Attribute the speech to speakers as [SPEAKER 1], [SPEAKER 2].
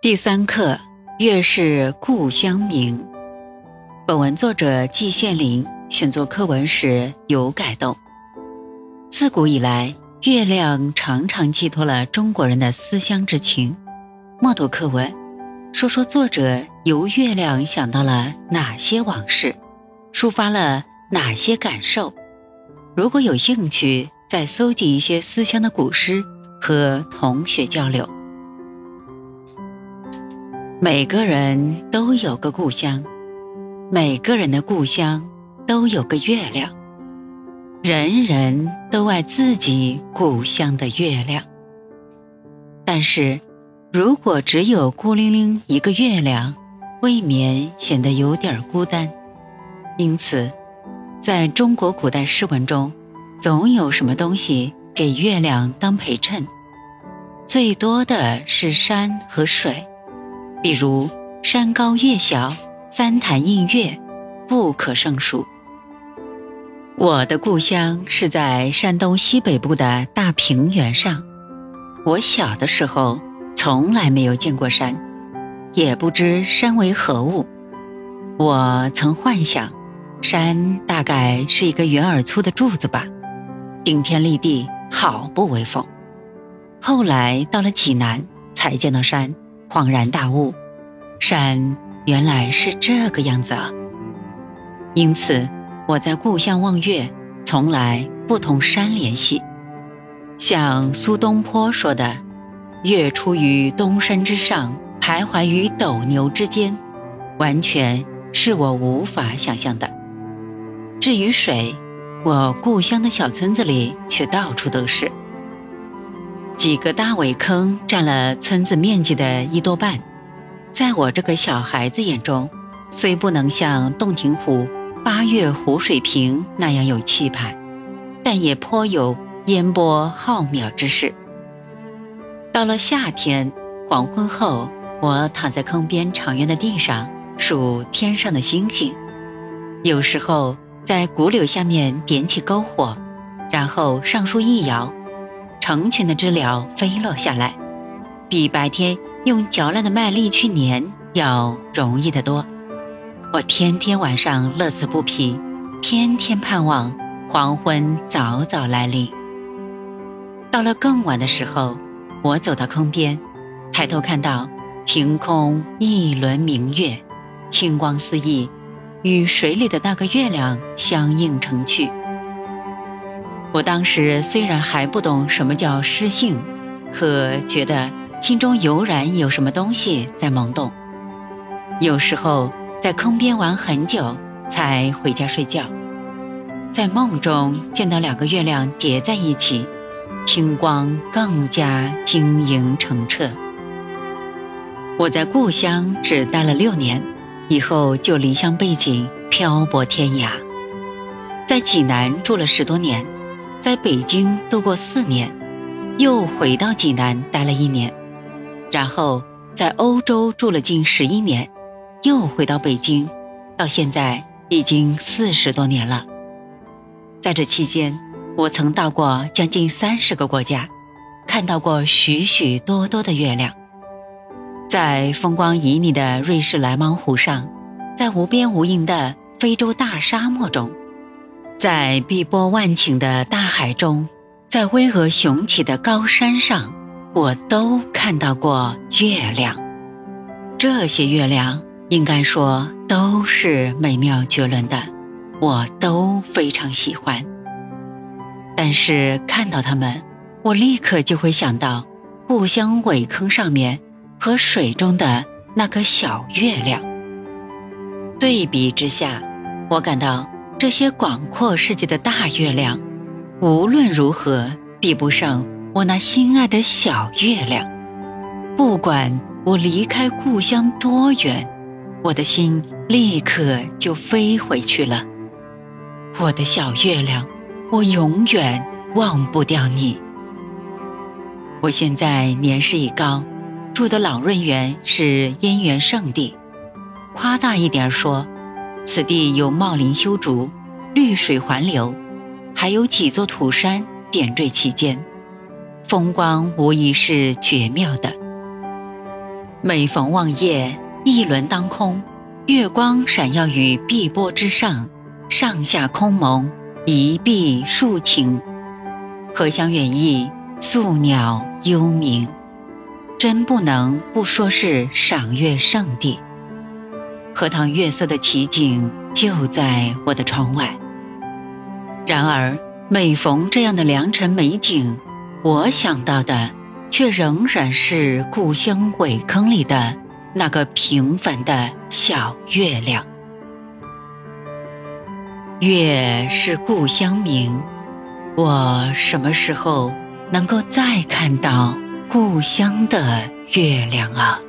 [SPEAKER 1] 第三课：月是故乡明。本文作者季羡林选作课文时有改动。自古以来，月亮常常寄托了中国人的思乡之情。默读课文，说说作者由月亮想到了哪些往事，抒发了哪些感受。如果有兴趣，再搜集一些思乡的古诗和同学交流。每个人都有个故乡，每个人的故乡都有个月亮。人人都爱自己故乡的月亮。但是，如果只有孤零零一个月亮，未免显得有点孤单。因此，在中国古代诗文中，总有什么东西给月亮当陪衬，最多的是山和水。比如“山高月小，三潭印月”，不可胜数。我的故乡是在山东西北部的大平原上。我小的时候从来没有见过山，也不知山为何物。我曾幻想，山大概是一个圆而粗的柱子吧，顶天立地，好不威风。后来到了济南，才见到山。恍然大悟，山原来是这个样子啊！因此，我在故乡望月，从来不同山联系。像苏东坡说的：“月出于东山之上，徘徊于斗牛之间”，完全是我无法想象的。至于水，我故乡的小村子里却到处都是。几个大苇坑占了村子面积的一多半，在我这个小孩子眼中，虽不能像洞庭湖、八月湖水平那样有气派，但也颇有烟波浩渺之势。到了夏天黄昏后，我躺在坑边长院的地上数天上的星星，有时候在古柳下面点起篝火，然后上树一摇。成群的知了飞落下来，比白天用嚼烂的麦粒去粘要容易得多。我天天晚上乐此不疲，天天盼望黄昏早早来临。到了更晚的时候，我走到坑边，抬头看到晴空一轮明月，清光四溢，与水里的那个月亮相映成趣。我当时虽然还不懂什么叫诗性，可觉得心中油然有什么东西在萌动。有时候在坑边玩很久，才回家睡觉，在梦中见到两个月亮叠在一起，清光更加晶莹澄澈。我在故乡只待了六年，以后就离乡背井，漂泊天涯，在济南住了十多年。在北京度过四年，又回到济南待了一年，然后在欧洲住了近十一年，又回到北京，到现在已经四十多年了。在这期间，我曾到过将近三十个国家，看到过许许多多的月亮。在风光旖旎的瑞士莱芒湖上，在无边无垠的非洲大沙漠中。在碧波万顷的大海中，在巍峨雄起的高山上，我都看到过月亮。这些月亮应该说都是美妙绝伦的，我都非常喜欢。但是看到它们，我立刻就会想到故乡苇坑上面和水中的那颗小月亮。对比之下，我感到。这些广阔世界的大月亮，无论如何比不上我那心爱的小月亮。不管我离开故乡多远，我的心立刻就飞回去了。我的小月亮，我永远忘不掉你。我现在年事已高，住的朗润园是燕园圣地。夸大一点说。此地有茂林修竹，绿水环流，还有几座土山点缀其间，风光无疑是绝妙的。每逢望夜，一轮当空，月光闪耀于碧波之上，上下空蒙，一碧数顷。荷香远溢，宿鸟幽鸣，真不能不说是赏月圣地。荷塘月色的奇景就在我的窗外。然而，每逢这样的良辰美景，我想到的。却仍然是故乡苇坑里的那个平凡的小月亮。月是故乡明，我什么时候能够再看到故乡的月亮啊？